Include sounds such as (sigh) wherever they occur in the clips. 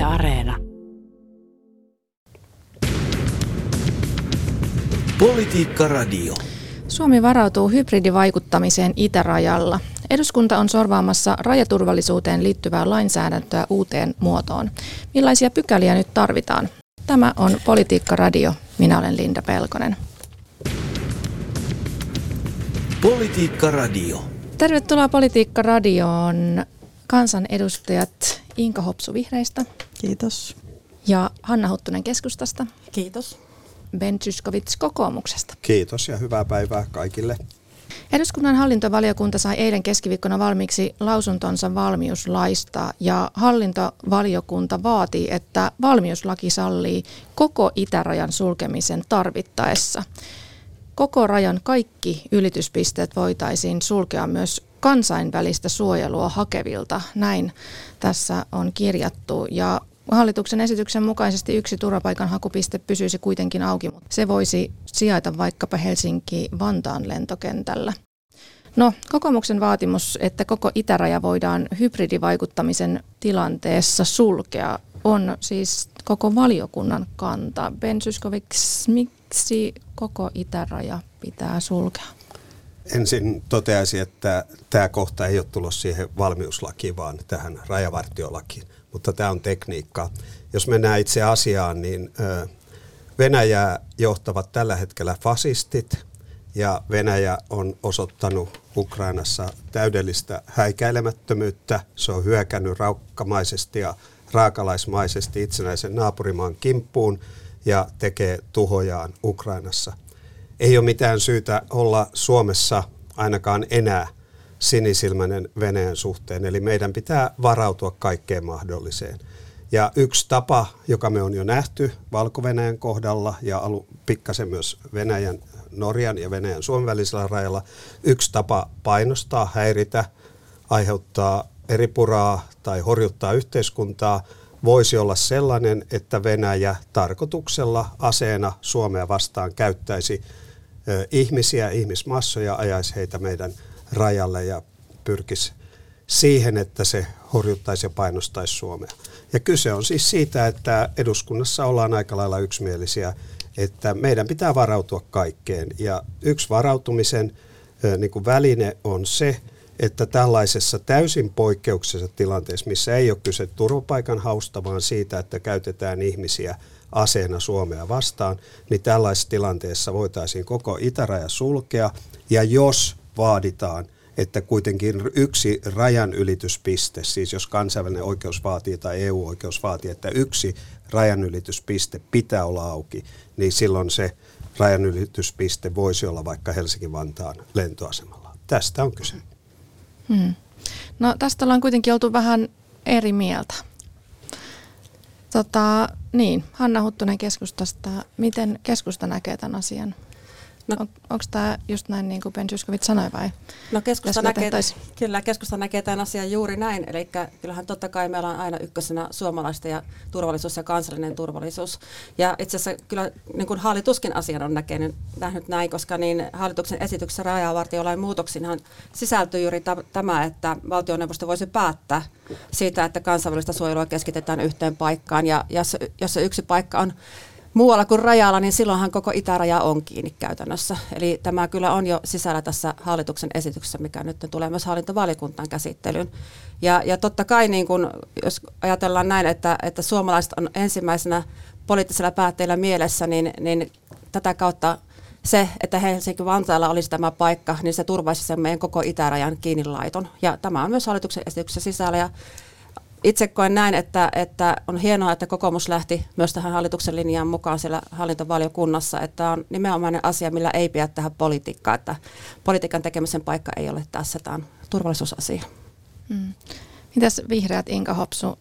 Yle Areena. Politiikka Radio. Suomi varautuu hybridivaikuttamiseen itärajalla. Eduskunta on sorvaamassa rajaturvallisuuteen liittyvää lainsäädäntöä uuteen muotoon. Millaisia pykäliä nyt tarvitaan? Tämä on Politiikka Radio. Minä olen Linda Pelkonen. Politiikka Radio. Tervetuloa Politiikka Radioon kansanedustajat Inka Hopsu Vihreistä Kiitos. ja Hanna Huttunen Keskustasta, Kiitos. Ben Zyskowicz kokoomuksesta. Kiitos ja hyvää päivää kaikille. Eduskunnan hallintovaliokunta sai eilen keskiviikkona valmiiksi lausuntonsa valmiuslaista ja hallintovaliokunta vaatii, että valmiuslaki sallii koko itärajan sulkemisen tarvittaessa. Koko rajan kaikki ylityspisteet voitaisiin sulkea myös kansainvälistä suojelua hakevilta. Näin tässä on kirjattu ja Hallituksen esityksen mukaisesti yksi turvapaikanhakupiste pysyisi kuitenkin auki, mutta se voisi sijaita vaikkapa Helsinki-Vantaan lentokentällä. No, kokoomuksen vaatimus, että koko itäraja voidaan hybridivaikuttamisen tilanteessa sulkea, on siis koko valiokunnan kanta. Ben Zyskowicz, miksi koko itäraja pitää sulkea? Ensin toteaisin, että tämä kohta ei ole tulossa siihen valmiuslakiin, vaan tähän rajavartiolakiin. Mutta tämä on tekniikkaa. Jos mennään itse asiaan, niin Venäjää johtavat tällä hetkellä fasistit ja Venäjä on osoittanut Ukrainassa täydellistä häikäilemättömyyttä. Se on hyökännyt raukkamaisesti ja raakalaismaisesti itsenäisen naapurimaan kimppuun ja tekee tuhojaan Ukrainassa. Ei ole mitään syytä olla Suomessa ainakaan enää sinisilmäinen Venäjän suhteen, eli meidän pitää varautua kaikkeen mahdolliseen. Ja yksi tapa, joka me on jo nähty valko kohdalla ja alu, pikkasen myös Venäjän, Norjan ja Venäjän Suomen välisellä rajalla, yksi tapa painostaa, häiritä, aiheuttaa eripuraa tai horjuttaa yhteiskuntaa voisi olla sellainen, että Venäjä tarkoituksella aseena Suomea vastaan käyttäisi ihmisiä, ihmismassoja, ajaisi heitä meidän rajalle ja pyrkisi siihen, että se horjuttaisi ja painostaisi Suomea. Ja kyse on siis siitä, että eduskunnassa ollaan aika lailla yksimielisiä, että meidän pitää varautua kaikkeen. Ja yksi varautumisen niin kuin väline on se, että tällaisessa täysin poikkeuksellisessa tilanteessa, missä ei ole kyse turvapaikan hausta, vaan siitä, että käytetään ihmisiä aseena Suomea vastaan, niin tällaisessa tilanteessa voitaisiin koko itäraja sulkea. Ja jos vaaditaan, että kuitenkin yksi rajanylityspiste, siis jos kansainvälinen oikeus vaatii tai EU-oikeus vaatii, että yksi rajanylityspiste pitää olla auki, niin silloin se rajanylityspiste voisi olla vaikka Helsinki-Vantaan lentoasemalla. Tästä on kyse. Hmm. No tästä ollaan kuitenkin oltu vähän eri mieltä. Tota, niin, Hanna Huttunen keskustasta. Miten keskusta näkee tämän asian? No, on, Onko tämä just näin niin kuin Ben Zyskowicz sanoi vai? No keskusta näkee, kyllä, keskusta näkee tämän asian juuri näin. Eli kyllähän totta kai meillä on aina ykkösenä suomalaista ja turvallisuus ja kansallinen turvallisuus. Ja itse asiassa kyllä niin kuin hallituskin asian on näkenyt, nähnyt näin, koska niin hallituksen esityksessä rajavartiolain muutoksiinhan sisältyy juuri tämä, että valtioneuvosto voisi päättää siitä, että kansainvälistä suojelua keskitetään yhteen paikkaan. Ja jos, jos se yksi paikka on muualla kuin rajalla, niin silloinhan koko itäraja on kiinni käytännössä. Eli tämä kyllä on jo sisällä tässä hallituksen esityksessä, mikä nyt tulee myös hallintovaliokuntaan käsittelyyn. Ja, ja totta kai, niin kun, jos ajatellaan näin, että, että suomalaiset on ensimmäisenä poliittisella päätteillä mielessä, niin, niin tätä kautta se, että Helsinki-Vantaalla olisi tämä paikka, niin se turvaisi sen meidän koko itärajan kiinnilaiton. Ja tämä on myös hallituksen esityksessä sisällä. Ja itse koen näin, että, että on hienoa, että kokoomus lähti myös tähän hallituksen linjaan mukaan siellä hallintovaliokunnassa, että on nimenomainen asia, millä ei pidä tehdä politiikkaa, että politiikan tekemisen paikka ei ole tässä, tämä on turvallisuusasia. Hmm. Mitäs vihreät Inka Hopsu?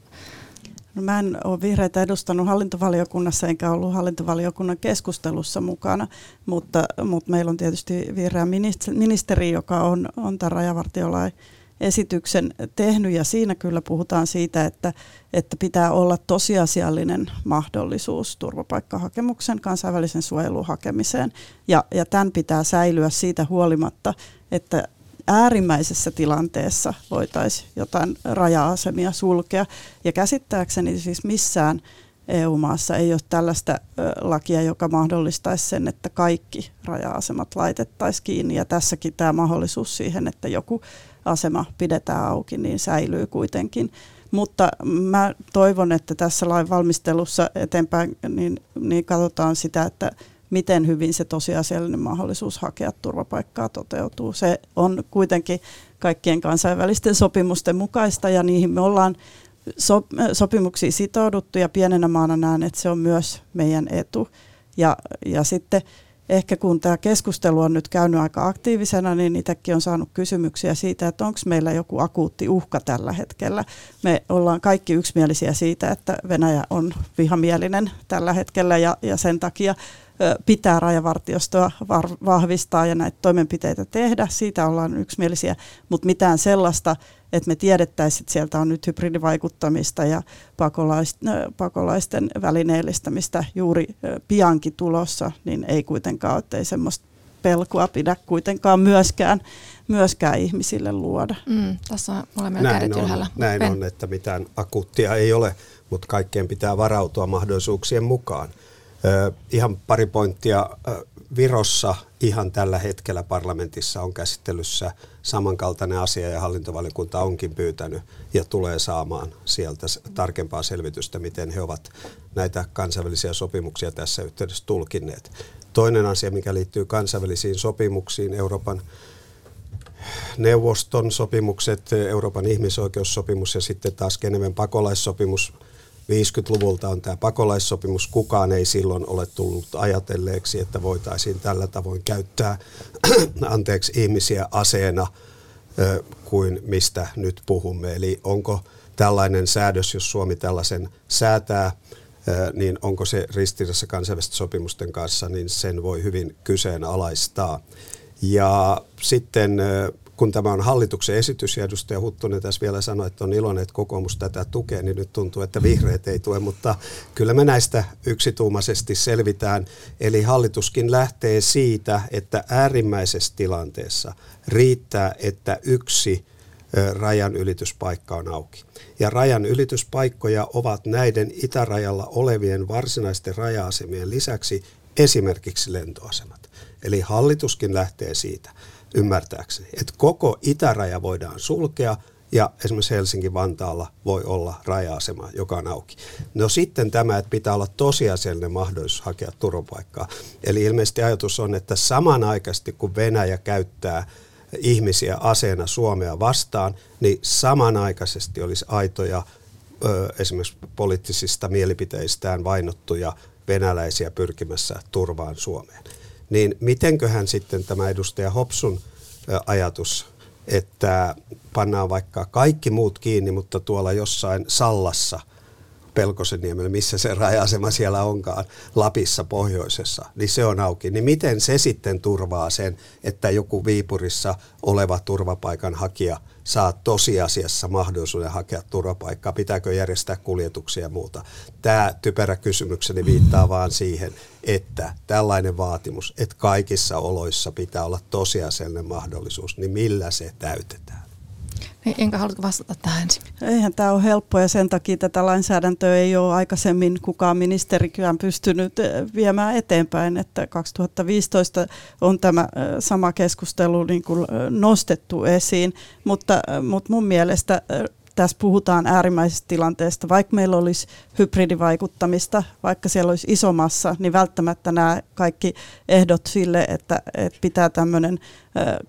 No mä en ole vihreitä edustanut hallintovaliokunnassa enkä ollut hallintovaliokunnan keskustelussa mukana, mutta, mutta meillä on tietysti vihreä ministeri, joka on, on tämän rajavartiolain esityksen tehnyt ja siinä kyllä puhutaan siitä, että, että pitää olla tosiasiallinen mahdollisuus turvapaikkahakemuksen kansainvälisen suojelun hakemiseen ja, ja tämän pitää säilyä siitä huolimatta, että äärimmäisessä tilanteessa voitaisiin jotain raja-asemia sulkea. Ja käsittääkseni siis missään EU-maassa ei ole tällaista lakia, joka mahdollistaisi sen, että kaikki raja-asemat laitettaisiin kiinni. Ja tässäkin tämä mahdollisuus siihen, että joku asema pidetään auki, niin säilyy kuitenkin. Mutta mä toivon, että tässä lain valmistelussa eteenpäin niin, niin katsotaan sitä, että miten hyvin se tosiasiallinen mahdollisuus hakea turvapaikkaa toteutuu. Se on kuitenkin kaikkien kansainvälisten sopimusten mukaista ja niihin me ollaan so, sopimuksiin sitouduttu ja pienenä maana näen, että se on myös meidän etu. Ja, ja sitten ehkä kun tämä keskustelu on nyt käynyt aika aktiivisena, niin itsekin on saanut kysymyksiä siitä, että onko meillä joku akuutti uhka tällä hetkellä. Me ollaan kaikki yksimielisiä siitä, että Venäjä on vihamielinen tällä hetkellä ja, ja sen takia pitää rajavartiostoa vahvistaa ja näitä toimenpiteitä tehdä. Siitä ollaan yksimielisiä, mutta mitään sellaista, että me tiedettäisiin, että sieltä on nyt hybridivaikuttamista ja pakolaisten välineellistämistä juuri piankin tulossa, niin ei kuitenkaan ole, ei semmoista pelkoa pidä kuitenkaan myöskään, myöskään ihmisille luoda. Mm, tässä olemme näin kädet on, ylhäällä. Näin ben. on, että mitään akuuttia ei ole, mutta kaikkeen pitää varautua mahdollisuuksien mukaan. Ö, ihan pari pointtia. Virossa ihan tällä hetkellä parlamentissa on käsittelyssä samankaltainen asia ja hallintovaliokunta onkin pyytänyt ja tulee saamaan sieltä tarkempaa selvitystä, miten he ovat näitä kansainvälisiä sopimuksia tässä yhteydessä tulkinneet. Toinen asia, mikä liittyy kansainvälisiin sopimuksiin, Euroopan neuvoston sopimukset, Euroopan ihmisoikeussopimus ja sitten taas Geneven pakolaissopimus – 50-luvulta on tämä pakolaissopimus. Kukaan ei silloin ole tullut ajatelleeksi, että voitaisiin tällä tavoin käyttää (clears throat) anteeksi, ihmisiä aseena kuin mistä nyt puhumme. Eli onko tällainen säädös, jos Suomi tällaisen säätää, niin onko se ristiriidassa kansainvälisten sopimusten kanssa, niin sen voi hyvin kyseenalaistaa. Ja sitten kun tämä on hallituksen esitys ja edustaja Huttunen tässä vielä sanoi, että on iloinen, että kokoomus tätä tukee, niin nyt tuntuu, että vihreät ei tue, mutta kyllä me näistä yksituumaisesti selvitään. Eli hallituskin lähtee siitä, että äärimmäisessä tilanteessa riittää, että yksi rajan ylityspaikka on auki. Ja rajan ylityspaikkoja ovat näiden itärajalla olevien varsinaisten raja-asemien lisäksi esimerkiksi lentoasemat. Eli hallituskin lähtee siitä ymmärtääkseni, että koko itäraja voidaan sulkea ja esimerkiksi Helsinki-Vantaalla voi olla raja-asema, joka on auki. No sitten tämä, että pitää olla tosiasiallinen mahdollisuus hakea turvapaikkaa. Eli ilmeisesti ajatus on, että samanaikaisesti kun Venäjä käyttää ihmisiä aseena Suomea vastaan, niin samanaikaisesti olisi aitoja esimerkiksi poliittisista mielipiteistään vainottuja venäläisiä pyrkimässä turvaan Suomeen niin mitenköhän sitten tämä edustaja Hopsun ajatus, että pannaan vaikka kaikki muut kiinni, mutta tuolla jossain Sallassa Pelkoseniemellä, missä se raja-asema siellä onkaan, Lapissa pohjoisessa, niin se on auki. Niin miten se sitten turvaa sen, että joku Viipurissa oleva turvapaikan hakija saa tosiasiassa mahdollisuuden hakea turvapaikkaa? Pitääkö järjestää kuljetuksia ja muuta? Tämä typerä kysymykseni viittaa vaan siihen, että tällainen vaatimus, että kaikissa oloissa pitää olla tosiasiallinen mahdollisuus, niin millä se täytetään? Niin, enkä haluatko vastata tähän ensin? Eihän tämä ole helppoa ja sen takia tätä lainsäädäntöä ei ole aikaisemmin kukaan ministerikään pystynyt eh, viemään eteenpäin. Että 2015 on tämä eh, sama keskustelu niin kuin eh, nostettu esiin, mutta, mutta mun mielestä tässä puhutaan äärimmäisestä tilanteesta. Vaikka meillä olisi hybridivaikuttamista, vaikka siellä olisi iso massa, niin välttämättä nämä kaikki ehdot sille, että, että pitää tämmöinen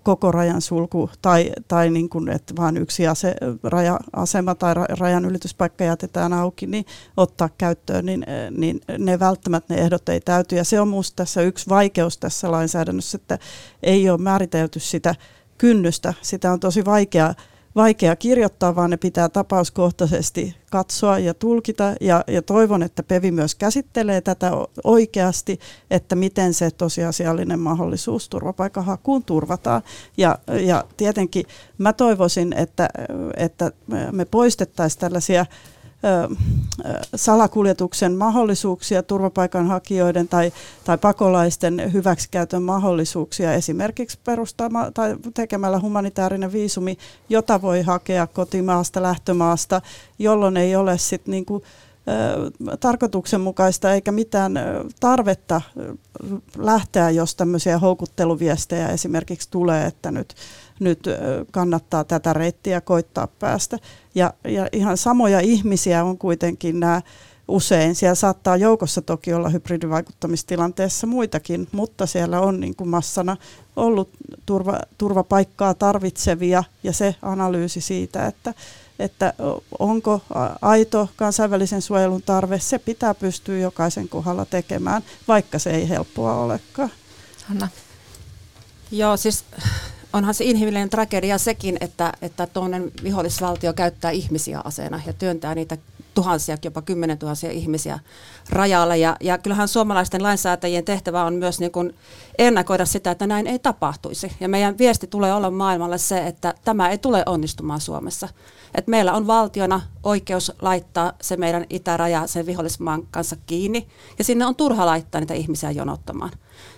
koko rajan sulku tai, tai niin kuin, että vain yksi ase, raja-asema tai rajan ylityspaikka jätetään auki, niin ottaa käyttöön, niin, niin ne välttämättä ne ehdot ei täyty. Ja se on minusta tässä yksi vaikeus tässä lainsäädännössä, että ei ole määritelty sitä kynnystä. Sitä on tosi vaikea vaikea kirjoittaa, vaan ne pitää tapauskohtaisesti katsoa ja tulkita. Ja, ja toivon, että PEVI myös käsittelee tätä oikeasti, että miten se tosiasiallinen mahdollisuus turvapaikanhakuun turvataan. Ja, ja tietenkin mä toivoisin, että, että me poistettaisiin tällaisia salakuljetuksen mahdollisuuksia, turvapaikanhakijoiden tai, tai pakolaisten hyväksikäytön mahdollisuuksia esimerkiksi perustama, tai tekemällä humanitaarinen viisumi, jota voi hakea kotimaasta, lähtömaasta, jolloin ei ole sit niinku, tarkoituksenmukaista eikä mitään tarvetta lähteä, jos tämmöisiä houkutteluviestejä esimerkiksi tulee, että nyt, nyt kannattaa tätä reittiä koittaa päästä. Ja, ja ihan samoja ihmisiä on kuitenkin nämä usein. Siellä saattaa joukossa toki olla hybridivaikuttamistilanteessa muitakin, mutta siellä on niin kuin massana ollut turva, turvapaikkaa tarvitsevia ja se analyysi siitä, että, että onko aito kansainvälisen suojelun tarve, se pitää pystyä jokaisen kohdalla tekemään, vaikka se ei helppoa olekaan. Hanna. Joo, siis onhan se inhimillinen tragedia sekin, että, että vihollisvaltio käyttää ihmisiä aseena ja työntää niitä tuhansia, jopa kymmenen tuhansia ihmisiä rajalle. Ja, ja kyllähän suomalaisten lainsäätäjien tehtävä on myös niin kuin ennakoida sitä, että näin ei tapahtuisi. Ja meidän viesti tulee olla maailmalle se, että tämä ei tule onnistumaan Suomessa. Et meillä on valtiona oikeus laittaa se meidän itäraja sen vihollismaan kanssa kiinni, ja sinne on turha laittaa niitä ihmisiä jonottamaan.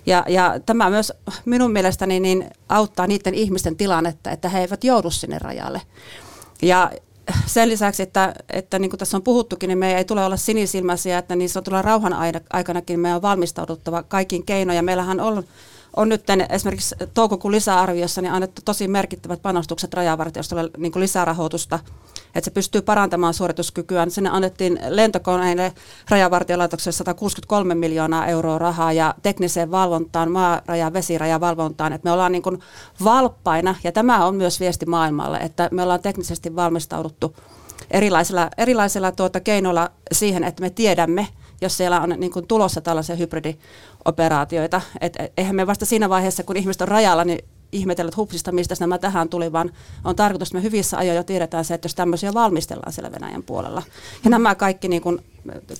Ja, ja tämä myös minun mielestäni niin auttaa niiden ihmisten tilannetta, että he eivät joudu sinne rajalle. Ja sen lisäksi, että, että niin kuin tässä on puhuttukin, niin meidän ei tule olla sinisilmäisiä, että niin sanotulla rauhan aikanakin meidän on valmistauduttava kaikkiin keinoja. Meillähän on on nyt esimerkiksi toukokuun lisäarviossa niin annettu tosi merkittävät panostukset rajavartiostolle niin kuin lisärahoitusta, että se pystyy parantamaan suorituskykyään. Sinne annettiin lentokoneille rajavartiolaitokselle 163 miljoonaa euroa rahaa ja tekniseen valvontaan, maaraja- ja valvontaan, että me ollaan niin kuin valppaina ja tämä on myös viesti maailmalle, että me ollaan teknisesti valmistauduttu erilaisilla, erilaisilla tuota keinoilla siihen, että me tiedämme, jos siellä on niin kuin tulossa tällaisia hybridioperaatioita. Et, eihän me vasta siinä vaiheessa, kun ihmiset on rajalla, niin ihmetellä, että hupsista, mistä nämä tähän tuli, vaan on tarkoitus, että me hyvissä ajoin jo tiedetään se, että jos tämmöisiä valmistellaan siellä Venäjän puolella. Ja nämä kaikki niin kuin,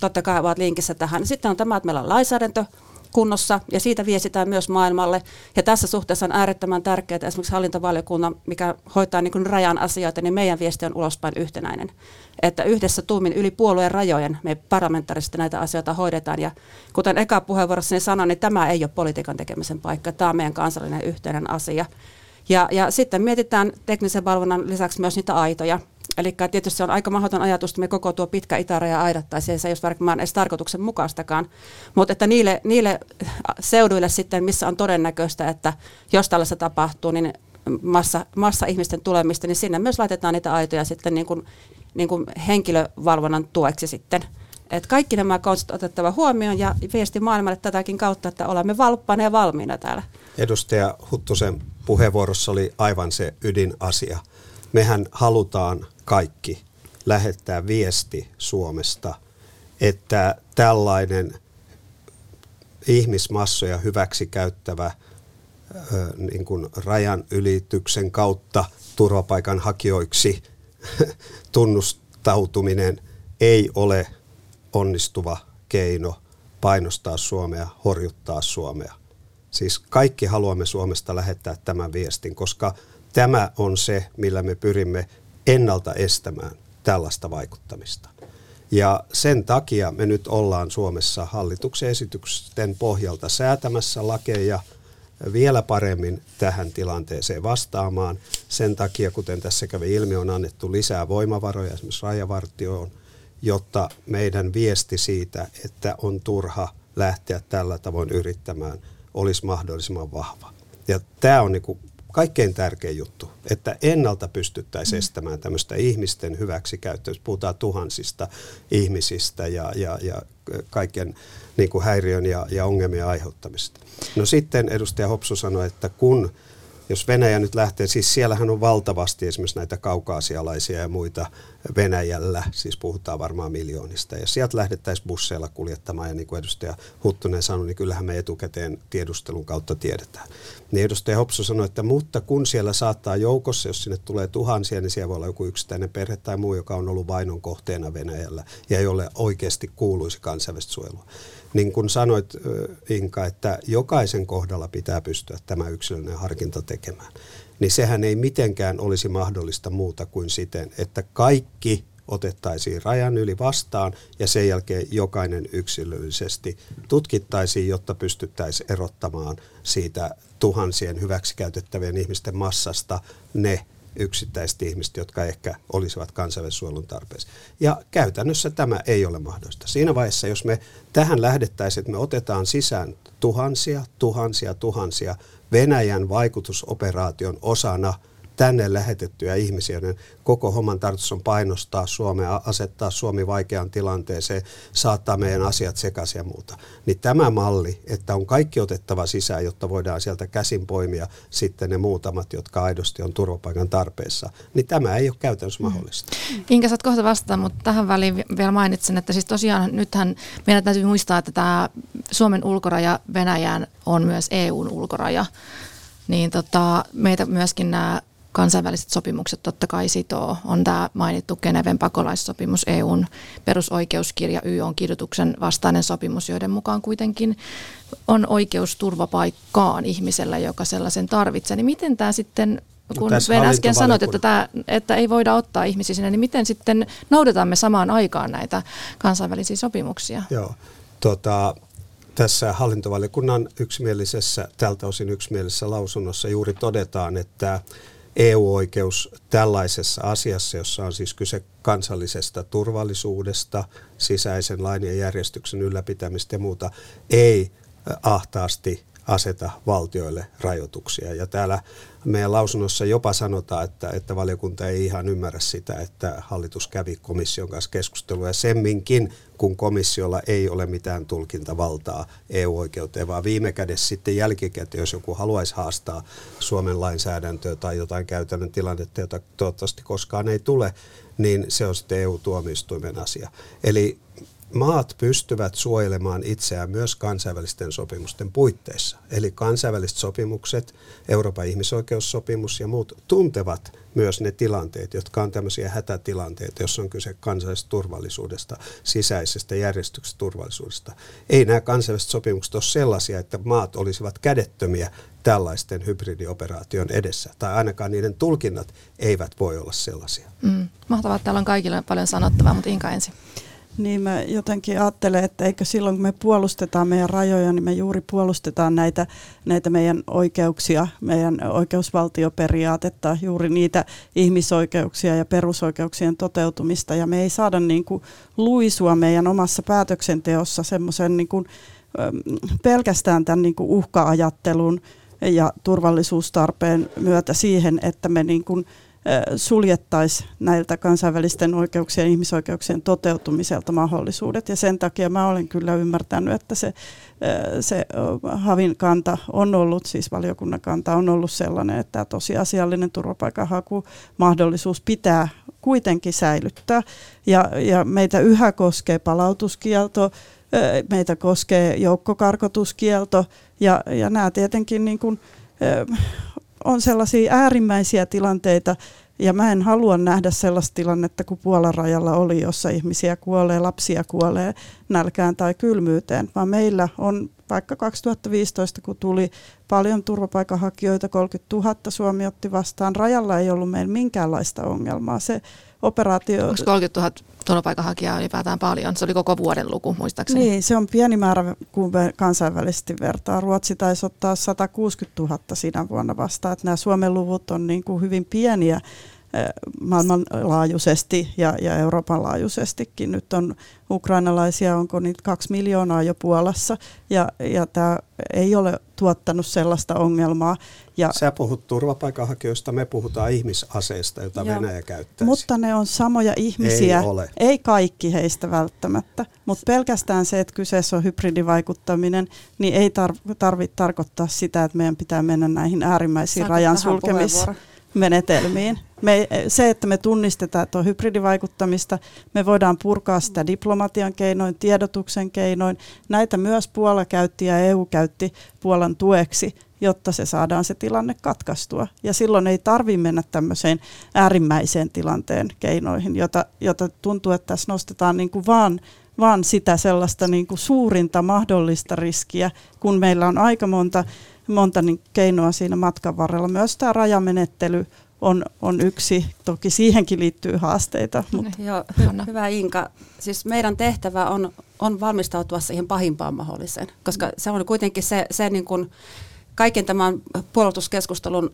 totta kai ovat linkissä tähän. Sitten on tämä, että meillä on lainsäädäntö, kunnossa ja siitä viestitään myös maailmalle. Ja tässä suhteessa on äärettömän tärkeää, että esimerkiksi hallintovaliokunnan, mikä hoitaa niin kuin rajan asioita, niin meidän viesti on ulospäin yhtenäinen. Että yhdessä tuumin yli puolueen rajojen me parlamentaarisesti näitä asioita hoidetaan. Ja kuten eka puheenvuorossani sanoin, niin tämä ei ole politiikan tekemisen paikka. Tämä on meidän kansallinen yhteinen asia. Ja, ja sitten mietitään teknisen valvonnan lisäksi myös niitä aitoja. Eli tietysti se on aika mahdoton ajatus, että me koko tuo pitkä itäraja aidattaisiin, se ei ole varmaan edes tarkoituksenmukaistakaan. Mutta että niille, niille seuduille sitten, missä on todennäköistä, että jos tällaista tapahtuu, niin massa, massa ihmisten tulemista, niin sinne myös laitetaan niitä aitoja sitten niin kuin, niin kuin henkilövalvonnan tueksi sitten. Et kaikki nämä konstit otettava huomioon ja viesti maailmalle tätäkin kautta, että olemme valppaana ja valmiina täällä. Edustaja Huttusen puheenvuorossa oli aivan se ydinasia. Mehän halutaan kaikki lähettää viesti Suomesta, että tällainen ihmismassoja hyväksi käyttävä niin kuin rajan ylityksen kautta turvapaikanhakijoiksi (laughs) tunnustautuminen ei ole onnistuva keino painostaa Suomea, horjuttaa Suomea. Siis kaikki haluamme Suomesta lähettää tämän viestin, koska tämä on se, millä me pyrimme ennalta estämään tällaista vaikuttamista. Ja sen takia me nyt ollaan Suomessa hallituksen esityksen pohjalta säätämässä lakeja vielä paremmin tähän tilanteeseen vastaamaan. Sen takia, kuten tässä kävi ilmi, on annettu lisää voimavaroja esimerkiksi rajavartioon, jotta meidän viesti siitä, että on turha lähteä tällä tavoin yrittämään, olisi mahdollisimman vahva. Ja tämä on niin kaikkein tärkein juttu, että ennalta pystyttäisiin mm. estämään tämmöistä ihmisten hyväksikäyttöä. Puhutaan tuhansista ihmisistä ja, ja, ja kaiken niin kuin häiriön ja, ja ongelmien aiheuttamista. No sitten edustaja Hopsu sanoi, että kun jos Venäjä nyt lähtee, siis siellähän on valtavasti esimerkiksi näitä kaukaasialaisia ja muita Venäjällä, siis puhutaan varmaan miljoonista, ja sieltä lähdettäisiin busseilla kuljettamaan, ja niin kuin edustaja Huttunen sanoi, niin kyllähän me etukäteen tiedustelun kautta tiedetään. Niin edustaja Hopsu sanoi, että mutta kun siellä saattaa joukossa, jos sinne tulee tuhansia, niin siellä voi olla joku yksittäinen perhe tai muu, joka on ollut vainon kohteena Venäjällä ja ei ole oikeasti kuuluisi kansainvälistä suojelua niin kuin sanoit Inka, että jokaisen kohdalla pitää pystyä tämä yksilöllinen harkinta tekemään, niin sehän ei mitenkään olisi mahdollista muuta kuin siten, että kaikki otettaisiin rajan yli vastaan ja sen jälkeen jokainen yksilöllisesti tutkittaisiin, jotta pystyttäisiin erottamaan siitä tuhansien hyväksikäytettävien ihmisten massasta ne yksittäiset ihmiset, jotka ehkä olisivat kansainvälisen suojelun tarpeessa. Ja käytännössä tämä ei ole mahdollista. Siinä vaiheessa, jos me tähän lähdettäisiin, että me otetaan sisään tuhansia, tuhansia, tuhansia Venäjän vaikutusoperaation osana – tänne lähetettyjä ihmisiä, joiden koko homman tarkoitus on painostaa Suomea, asettaa Suomi vaikeaan tilanteeseen, saattaa meidän asiat sekaisin ja muuta. Niin tämä malli, että on kaikki otettava sisään, jotta voidaan sieltä käsin poimia sitten ne muutamat, jotka aidosti on turvapaikan tarpeessa, niin tämä ei ole käytännössä mm. mahdollista. Inka, saat kohta vastata, mutta tähän väliin vielä mainitsen, että siis tosiaan nythän meidän täytyy muistaa, että tämä Suomen ulkoraja Venäjään on myös EUn ulkoraja niin tota, meitä myöskin nämä kansainväliset sopimukset totta kai sitoo. On tämä mainittu Geneven pakolaissopimus, EUn perusoikeuskirja, YOn kidutuksen vastainen sopimus, joiden mukaan kuitenkin on oikeus turvapaikkaan ihmisellä, joka sellaisen tarvitsee. Niin miten tämä sitten no kun no, äsken sanoit, että, tämä, että ei voida ottaa ihmisiä sinne, niin miten sitten noudatamme samaan aikaan näitä kansainvälisiä sopimuksia? Joo, tota, tässä hallintovaliokunnan yksimielisessä, tältä osin yksimielisessä lausunnossa juuri todetaan, että EU-oikeus tällaisessa asiassa, jossa on siis kyse kansallisesta turvallisuudesta, sisäisen lain ja järjestyksen ylläpitämistä ja muuta, ei ahtaasti aseta valtioille rajoituksia. Ja täällä meidän lausunnossa jopa sanotaan, että, että valiokunta ei ihan ymmärrä sitä, että hallitus kävi komission kanssa keskustelua. Ja semminkin, kun komissiolla ei ole mitään tulkintavaltaa EU-oikeuteen, vaan viime kädessä sitten jälkikäteen, jos joku haluaisi haastaa Suomen lainsäädäntöä tai jotain käytännön tilannetta, jota toivottavasti koskaan ei tule, niin se on sitten EU-tuomioistuimen asia. Eli maat pystyvät suojelemaan itseään myös kansainvälisten sopimusten puitteissa. Eli kansainväliset sopimukset, Euroopan ihmisoikeussopimus ja muut tuntevat myös ne tilanteet, jotka on tämmöisiä hätätilanteita, jos on kyse kansallisesta turvallisuudesta, sisäisestä järjestyksestä turvallisuudesta. Ei nämä kansainväliset sopimukset ole sellaisia, että maat olisivat kädettömiä tällaisten hybridioperaation edessä, tai ainakaan niiden tulkinnat eivät voi olla sellaisia. Mm. Mahtavaa, että täällä on kaikille paljon sanottavaa, mutta Inka ensin. Niin mä jotenkin ajattelen, että eikö silloin kun me puolustetaan meidän rajoja, niin me juuri puolustetaan näitä, näitä meidän oikeuksia, meidän oikeusvaltioperiaatetta, juuri niitä ihmisoikeuksia ja perusoikeuksien toteutumista. Ja me ei saada niin kuin luisua meidän omassa päätöksenteossa semmoisen niin kuin, pelkästään tämän niin kuin uhka-ajattelun ja turvallisuustarpeen myötä siihen, että me niin kuin suljettaisiin näiltä kansainvälisten oikeuksien ja ihmisoikeuksien toteutumiselta mahdollisuudet. Ja sen takia mä olen kyllä ymmärtänyt, että se, se Havin kanta on ollut, siis valiokunnan kanta on ollut sellainen, että tosiasiallinen turvapaikanhaku mahdollisuus pitää kuitenkin säilyttää. Ja, ja meitä yhä koskee palautuskielto, meitä koskee joukkokarkotuskielto ja, ja nämä tietenkin niin kuin, on sellaisia äärimmäisiä tilanteita, ja mä en halua nähdä sellaista tilannetta kuin Puolan rajalla oli, jossa ihmisiä kuolee, lapsia kuolee nälkään tai kylmyyteen, vaan meillä on vaikka 2015, kun tuli paljon turvapaikanhakijoita, 30 000 Suomi otti vastaan, rajalla ei ollut meillä minkäänlaista ongelmaa. Se operaatio... Onko 30 000 turvapaikanhakijaa ylipäätään paljon? Se oli koko vuoden luku, muistaakseni. Niin, se on pieni määrä, kun kansainvälisesti vertaa. Ruotsi taisi ottaa 160 000 siinä vuonna vastaan. Että nämä Suomen luvut on niin kuin hyvin pieniä maailmanlaajuisesti ja, ja Euroopan laajuisestikin. Nyt on ukrainalaisia, onko niitä kaksi miljoonaa jo Puolassa, ja, ja tämä ei ole tuottanut sellaista ongelmaa. Ja Sä puhut turvapaikanhakijoista, me puhutaan ihmisaseista, joita ja, Venäjä käyttää. Mutta ne on samoja ihmisiä. Ei, ole. ei kaikki heistä välttämättä, mutta pelkästään se, että kyseessä on hybridivaikuttaminen, niin ei tarvitse tarkoittaa sitä, että meidän pitää mennä näihin äärimmäisiin rajan sulkemis menetelmiin. Me, se, että me tunnistetaan, että on hybridivaikuttamista, me voidaan purkaa sitä diplomatian keinoin, tiedotuksen keinoin. Näitä myös Puola käytti ja EU käytti Puolan tueksi, jotta se saadaan se tilanne katkaistua. Ja silloin ei tarvitse mennä tämmöiseen äärimmäiseen tilanteen keinoihin, jota, jota tuntuu, että tässä nostetaan niin kuin vaan vaan sitä sellaista niin kuin suurinta mahdollista riskiä, kun meillä on aika monta monta niin keinoa siinä matkan varrella. Myös tämä rajamenettely on, on yksi. Toki siihenkin liittyy haasteita. Mutta. (laughs) Joo, hy- hyvä Inka. Siis meidän tehtävä on, on valmistautua siihen pahimpaan mahdolliseen, koska se on kuitenkin se, se niin kuin kaiken tämän puolustuskeskustelun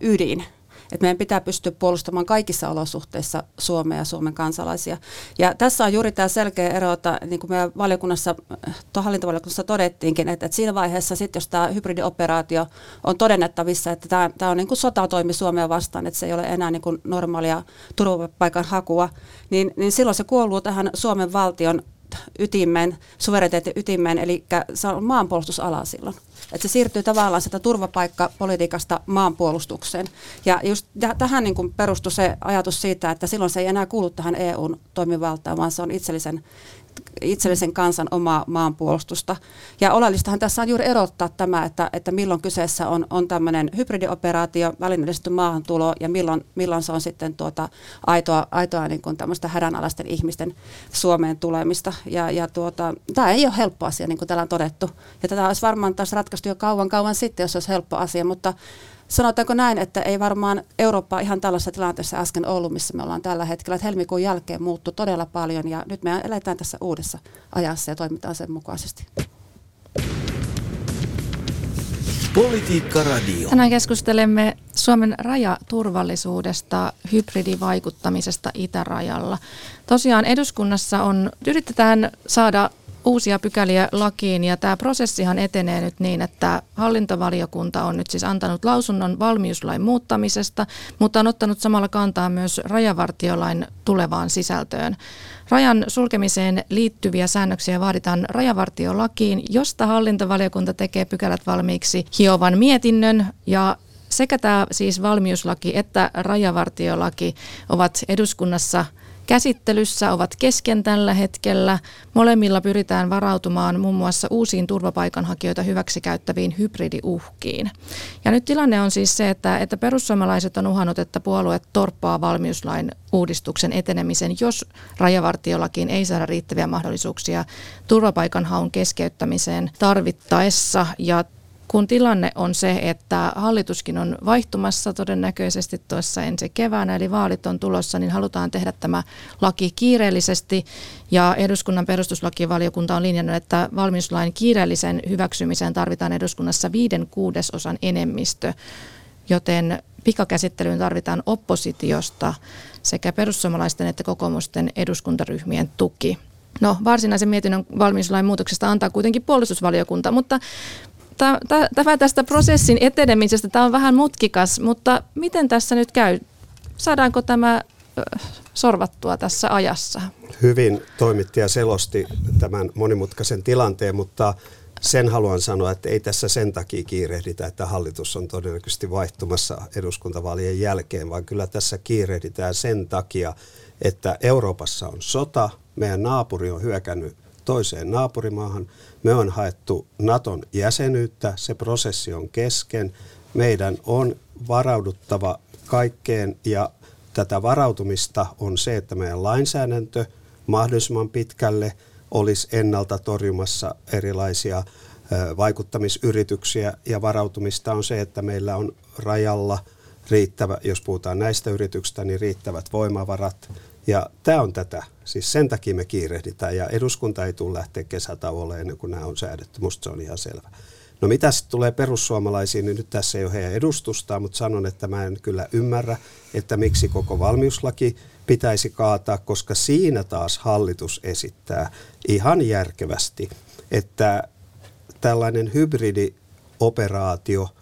ydin että meidän pitää pystyä puolustamaan kaikissa olosuhteissa Suomea ja Suomen kansalaisia. Ja tässä on juuri tämä selkeä ero, että niin kuin meidän valiokunnassa, hallintovaliokunnassa todettiinkin, että, että siinä vaiheessa sitten, jos tämä hybridioperaatio on todennettavissa, että tämä, tämä on niin kuin sotatoimi Suomea vastaan, että se ei ole enää niin kuin normaalia turvapaikan hakua, niin, niin silloin se kuuluu tähän Suomen valtion ytimen, suvereniteetin ytimen, eli se on maanpuolustusala silloin. Että se siirtyy tavallaan sitä turvapaikkapolitiikasta maanpuolustukseen. Ja just tähän niin perustui se ajatus siitä, että silloin se ei enää kuulu tähän EUn toimivaltaan, vaan se on itsellisen itsellisen kansan omaa maanpuolustusta. Ja oleellistahan tässä on juuri erottaa tämä, että, että milloin kyseessä on, on tämmöinen hybridioperaatio, välineellistetty maahantulo ja milloin, milloin se on sitten tuota aitoa, aitoa niin kuin tämmöistä hädänalaisten ihmisten Suomeen tulemista. Ja, ja tuota, tämä ei ole helppo asia, niin kuin täällä on todettu. Ja tätä olisi varmaan taas ratkaistu jo kauan kauan sitten, jos se olisi helppo asia, mutta sanotaanko näin, että ei varmaan Eurooppa ihan tällaisessa tilanteessa äsken ollut, missä me ollaan tällä hetkellä. Että helmikuun jälkeen muuttui todella paljon ja nyt me eletään tässä uudessa ajassa ja toimitaan sen mukaisesti. Politiikka Radio. Tänään keskustelemme Suomen rajaturvallisuudesta, hybridivaikuttamisesta itärajalla. Tosiaan eduskunnassa on, yritetään saada uusia pykäliä lakiin ja tämä prosessihan etenee nyt niin, että hallintovaliokunta on nyt siis antanut lausunnon valmiuslain muuttamisesta, mutta on ottanut samalla kantaa myös rajavartiolain tulevaan sisältöön. Rajan sulkemiseen liittyviä säännöksiä vaaditaan rajavartiolakiin, josta hallintovaliokunta tekee pykälät valmiiksi hiovan mietinnön ja sekä tämä siis valmiuslaki että rajavartiolaki ovat eduskunnassa – käsittelyssä ovat kesken tällä hetkellä. Molemmilla pyritään varautumaan muun muassa uusiin turvapaikanhakijoita hyväksikäyttäviin hybridiuhkiin. Ja nyt tilanne on siis se, että, että perussuomalaiset on uhannut, että puolue torppaa valmiuslain uudistuksen etenemisen, jos rajavartiolakiin ei saada riittäviä mahdollisuuksia turvapaikanhaun keskeyttämiseen tarvittaessa. Ja kun tilanne on se, että hallituskin on vaihtumassa todennäköisesti tuossa ensi keväänä, eli vaalit on tulossa, niin halutaan tehdä tämä laki kiireellisesti. Ja eduskunnan perustuslakivaliokunta on linjannut, että valmiuslain kiireellisen hyväksymiseen tarvitaan eduskunnassa viiden kuudesosan enemmistö, joten pikakäsittelyyn tarvitaan oppositiosta sekä perussuomalaisten että kokoomusten eduskuntaryhmien tuki. No, varsinaisen mietinnön valmiuslain muutoksesta antaa kuitenkin puolustusvaliokunta, mutta tämä tästä prosessin etenemisestä, tämä on vähän mutkikas, mutta miten tässä nyt käy? Saadaanko tämä sorvattua tässä ajassa? Hyvin toimitti ja selosti tämän monimutkaisen tilanteen, mutta sen haluan sanoa, että ei tässä sen takia kiirehditä, että hallitus on todennäköisesti vaihtumassa eduskuntavaalien jälkeen, vaan kyllä tässä kiirehditään sen takia, että Euroopassa on sota, meidän naapuri on hyökännyt toiseen naapurimaahan. Me on haettu Naton jäsenyyttä, se prosessi on kesken. Meidän on varauduttava kaikkeen ja tätä varautumista on se, että meidän lainsäädäntö mahdollisimman pitkälle olisi ennalta torjumassa erilaisia vaikuttamisyrityksiä ja varautumista on se, että meillä on rajalla riittävä, jos puhutaan näistä yrityksistä, niin riittävät voimavarat ja tämä on tätä. Siis sen takia me kiirehditään ja eduskunta ei tule lähteä kesätauolle ennen kuin nämä on säädetty. Musta se on ihan selvä. No mitä sitten tulee perussuomalaisiin, niin nyt tässä ei ole heidän edustustaan, mutta sanon, että mä en kyllä ymmärrä, että miksi koko valmiuslaki pitäisi kaataa, koska siinä taas hallitus esittää ihan järkevästi, että tällainen hybridioperaatio –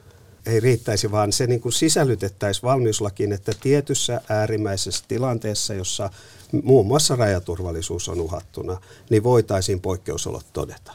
ei riittäisi, vaan se niin kuin sisällytettäisiin valmiuslakiin, että tietyssä äärimmäisessä tilanteessa, jossa muun muassa rajaturvallisuus on uhattuna, niin voitaisiin poikkeusolot todeta.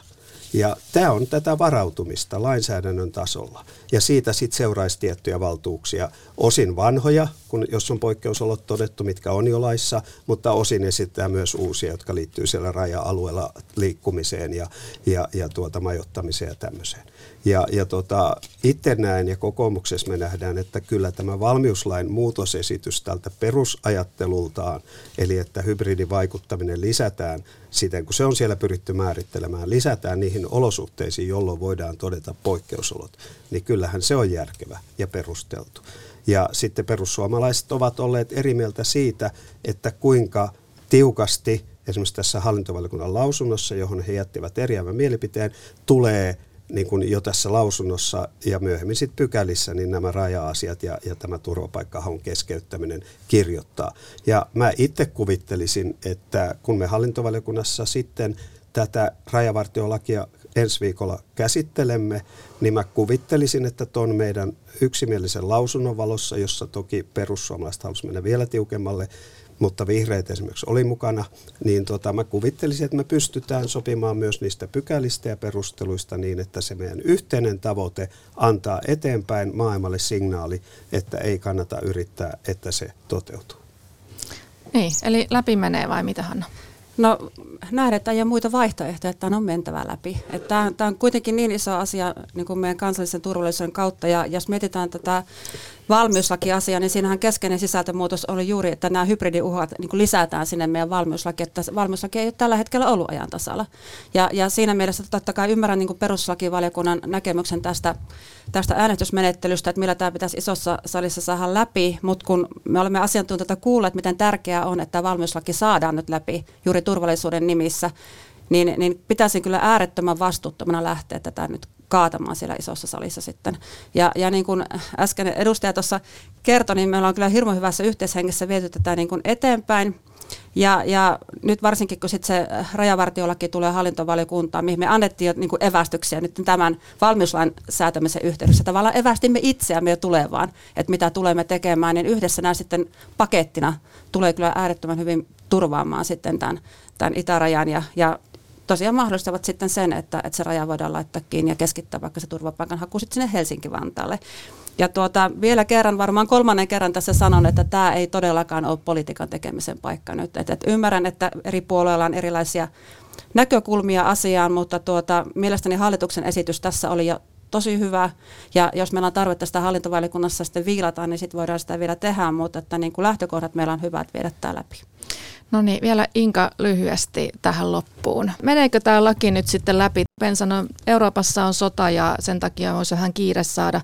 Ja tämä on tätä varautumista lainsäädännön tasolla. Ja siitä sitten seuraisi tiettyjä valtuuksia. Osin vanhoja, kun, jos on poikkeusolot todettu, mitkä on jo laissa, mutta osin esittää myös uusia, jotka liittyy siellä raja-alueella liikkumiseen ja, ja, ja tuota majoittamiseen ja tämmöiseen. Ja, ja tota, itse näen ja kokoomuksessa me nähdään, että kyllä tämä valmiuslain muutosesitys tältä perusajattelultaan, eli että hybridivaikuttaminen lisätään siten, kun se on siellä pyritty määrittelemään, lisätään niihin olosuhteisiin, jolloin voidaan todeta poikkeusolot, niin kyllähän se on järkevä ja perusteltu. Ja sitten perussuomalaiset ovat olleet eri mieltä siitä, että kuinka tiukasti esimerkiksi tässä hallintovaliokunnan lausunnossa, johon he jättivät eriävän mielipiteen, tulee niin kuin jo tässä lausunnossa ja myöhemmin sitten pykälissä, niin nämä raja-asiat ja, ja tämä turvapaikkahaun keskeyttäminen kirjoittaa. Ja mä itse kuvittelisin, että kun me hallintovaliokunnassa sitten tätä rajavartiolakia ensi viikolla käsittelemme, niin mä kuvittelisin, että tuon meidän yksimielisen lausunnon valossa, jossa toki perussuomalaiset halusivat mennä vielä tiukemmalle, mutta vihreät esimerkiksi oli mukana, niin tota, mä kuvittelisin, että me pystytään sopimaan myös niistä pykälistä ja perusteluista niin, että se meidän yhteinen tavoite antaa eteenpäin maailmalle signaali, että ei kannata yrittää, että se toteutuu. Niin, eli läpi menee vai mitä Hanna? No nähdään, ei ole muita vaihtoehtoja, että tämä on mentävä läpi. Tämä on kuitenkin niin iso asia niin kuin meidän kansallisen turvallisuuden kautta. Ja jos mietitään tätä valmiuslakiasiaa, niin siinähän keskeinen sisältömuutos oli juuri, että nämä hybridiuhat niin lisätään sinne meidän valmiuslakiin, että valmiuslaki ei ole tällä hetkellä ollut ajan tasalla. Ja, ja siinä mielessä totta kai ymmärrän niin perustuslakivaliokunnan näkemyksen tästä, tästä äänestysmenettelystä, että millä tämä pitäisi isossa salissa saada läpi, mutta kun me olemme asiantuntijoita kuulleet, miten tärkeää on, että valmiuslaki saadaan nyt läpi juuri turvallisuuden nimissä, niin, niin pitäisin kyllä äärettömän vastuuttomana lähteä tätä nyt kaatamaan siellä isossa salissa sitten. Ja, ja niin kuin äsken edustaja tuossa kertoi, niin meillä on kyllä hirveän hyvässä yhteishengessä viety tätä niin kuin eteenpäin. Ja, ja nyt varsinkin, kun sit se rajavartiolaki tulee hallintovaliokuntaan, mihin me annettiin jo niin kuin evästyksiä nyt tämän valmiuslain säätämisen yhteydessä. Tavallaan evästimme itseämme jo tulevaan, että mitä tulemme tekemään, niin yhdessä nämä sitten pakettina tulee kyllä äärettömän hyvin turvaamaan sitten tämän, tämän itärajan ja, ja tosiaan mahdollistavat sitten sen, että, että se raja voidaan laittaa kiinni ja keskittää vaikka se turvapaikanhaku sitten sinne Helsinki-Vantaalle. Ja tuota, vielä kerran, varmaan kolmannen kerran tässä sanon, että tämä ei todellakaan ole politiikan tekemisen paikka nyt. Et, et ymmärrän, että eri puolueilla on erilaisia näkökulmia asiaan, mutta tuota, mielestäni hallituksen esitys tässä oli jo tosi hyvä. Ja jos meillä on tarvetta sitä hallintovaliokunnassa sitten viilata, niin sitten voidaan sitä vielä tehdä, mutta että niin kuin lähtökohdat meillä on hyvät viedä tämä läpi. No niin, vielä Inka lyhyesti tähän loppuun. Meneekö tämä laki nyt sitten läpi? Ben sanoi, Euroopassa on sota ja sen takia olisi vähän kiire saada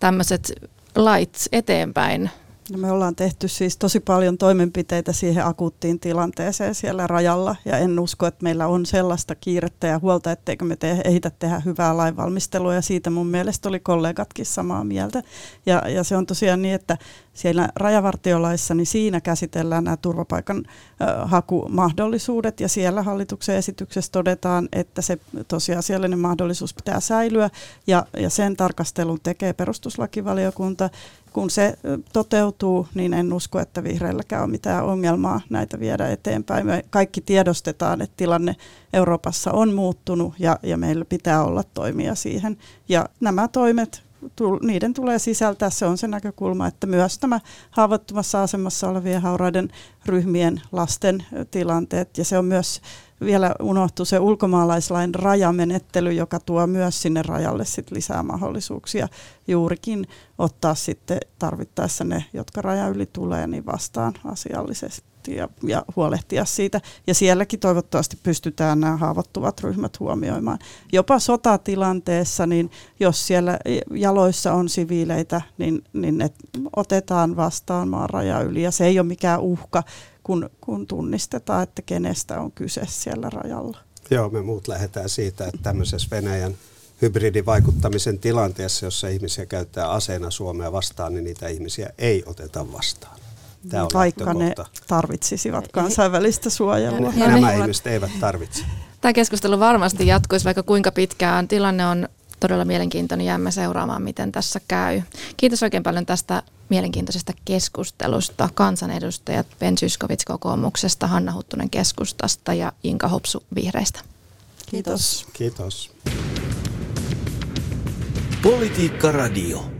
tämmöiset lait eteenpäin. No me ollaan tehty siis tosi paljon toimenpiteitä siihen akuuttiin tilanteeseen siellä rajalla. Ja en usko, että meillä on sellaista kiirettä ja huolta, etteikö me te- ehitä tehdä hyvää lainvalmistelua. Ja siitä mun mielestä oli kollegatkin samaa mieltä. Ja, ja se on tosiaan niin, että siellä rajavartiolaissa, niin siinä käsitellään nämä turvapaikan hakumahdollisuudet. Ja siellä hallituksen esityksessä todetaan, että se tosiasiallinen mahdollisuus pitää säilyä. Ja, ja sen tarkastelun tekee perustuslakivaliokunta kun se toteutuu, niin en usko, että vihreilläkään on mitään ongelmaa näitä viedä eteenpäin. Me kaikki tiedostetaan, että tilanne Euroopassa on muuttunut ja, ja meillä pitää olla toimia siihen. Ja nämä toimet, niiden tulee sisältää, se on se näkökulma, että myös tämä haavoittuvassa asemassa olevien hauraiden ryhmien lasten tilanteet, ja se on myös vielä unohtu se ulkomaalaislain rajamenettely, joka tuo myös sinne rajalle sit lisää mahdollisuuksia juurikin ottaa sitten tarvittaessa ne, jotka raja yli tulee, niin vastaan asiallisesti ja, ja huolehtia siitä. Ja sielläkin toivottavasti pystytään nämä haavoittuvat ryhmät huomioimaan. Jopa sotatilanteessa, niin jos siellä jaloissa on siviileitä, niin, niin ne otetaan vastaan maan raja yli. Ja se ei ole mikään uhka, kun, kun tunnistetaan, että kenestä on kyse siellä rajalla. Joo, me muut lähdetään siitä, että tämmöisessä Venäjän hybridivaikuttamisen tilanteessa, jossa ihmisiä käyttää aseena Suomea vastaan, niin niitä ihmisiä ei oteta vastaan. Tämä on Vaikka ne tarvitsisivat kansainvälistä suojelua. Ja nämä ihmiset eivät tarvitse. Tämä keskustelu varmasti jatkuisi vaikka kuinka pitkään. Tilanne on todella mielenkiintoinen. Jäämme seuraamaan, miten tässä käy. Kiitos oikein paljon tästä mielenkiintoisesta keskustelusta. Kansanedustajat Ben Syskovits kokoomuksesta, Hanna Huttunen keskustasta ja Inka Hopsu vihreistä. Kiitos. Kiitos. Politiikka Radio.